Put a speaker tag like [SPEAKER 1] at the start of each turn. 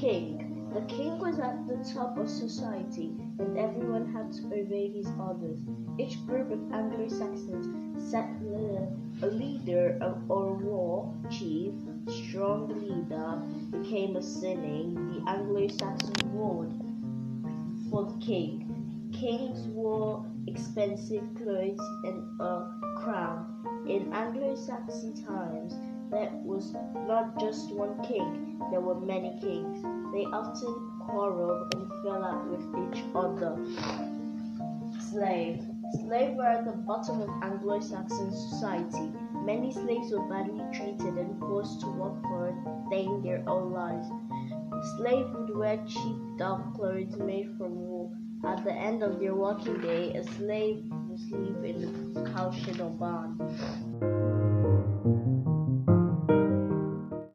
[SPEAKER 1] king. The king was at the top of society, and everyone had to obey his orders. Each group of Anglo-Saxons set a leader or war chief. Strong leader became a cyning. The Anglo-Saxon ward for the king. Kings wore expensive clothes and a crown. In Anglo-Saxon times, there was not just one king, there were many kings. They often quarreled and fell out with each other. Slave. Slaves were at the bottom of Anglo-Saxon society. Many slaves were badly treated and forced to work for day their own lives. Slaves would wear cheap dark clothes made from wool. At the end of their working day, a slave would sleep in a cowshed or barn.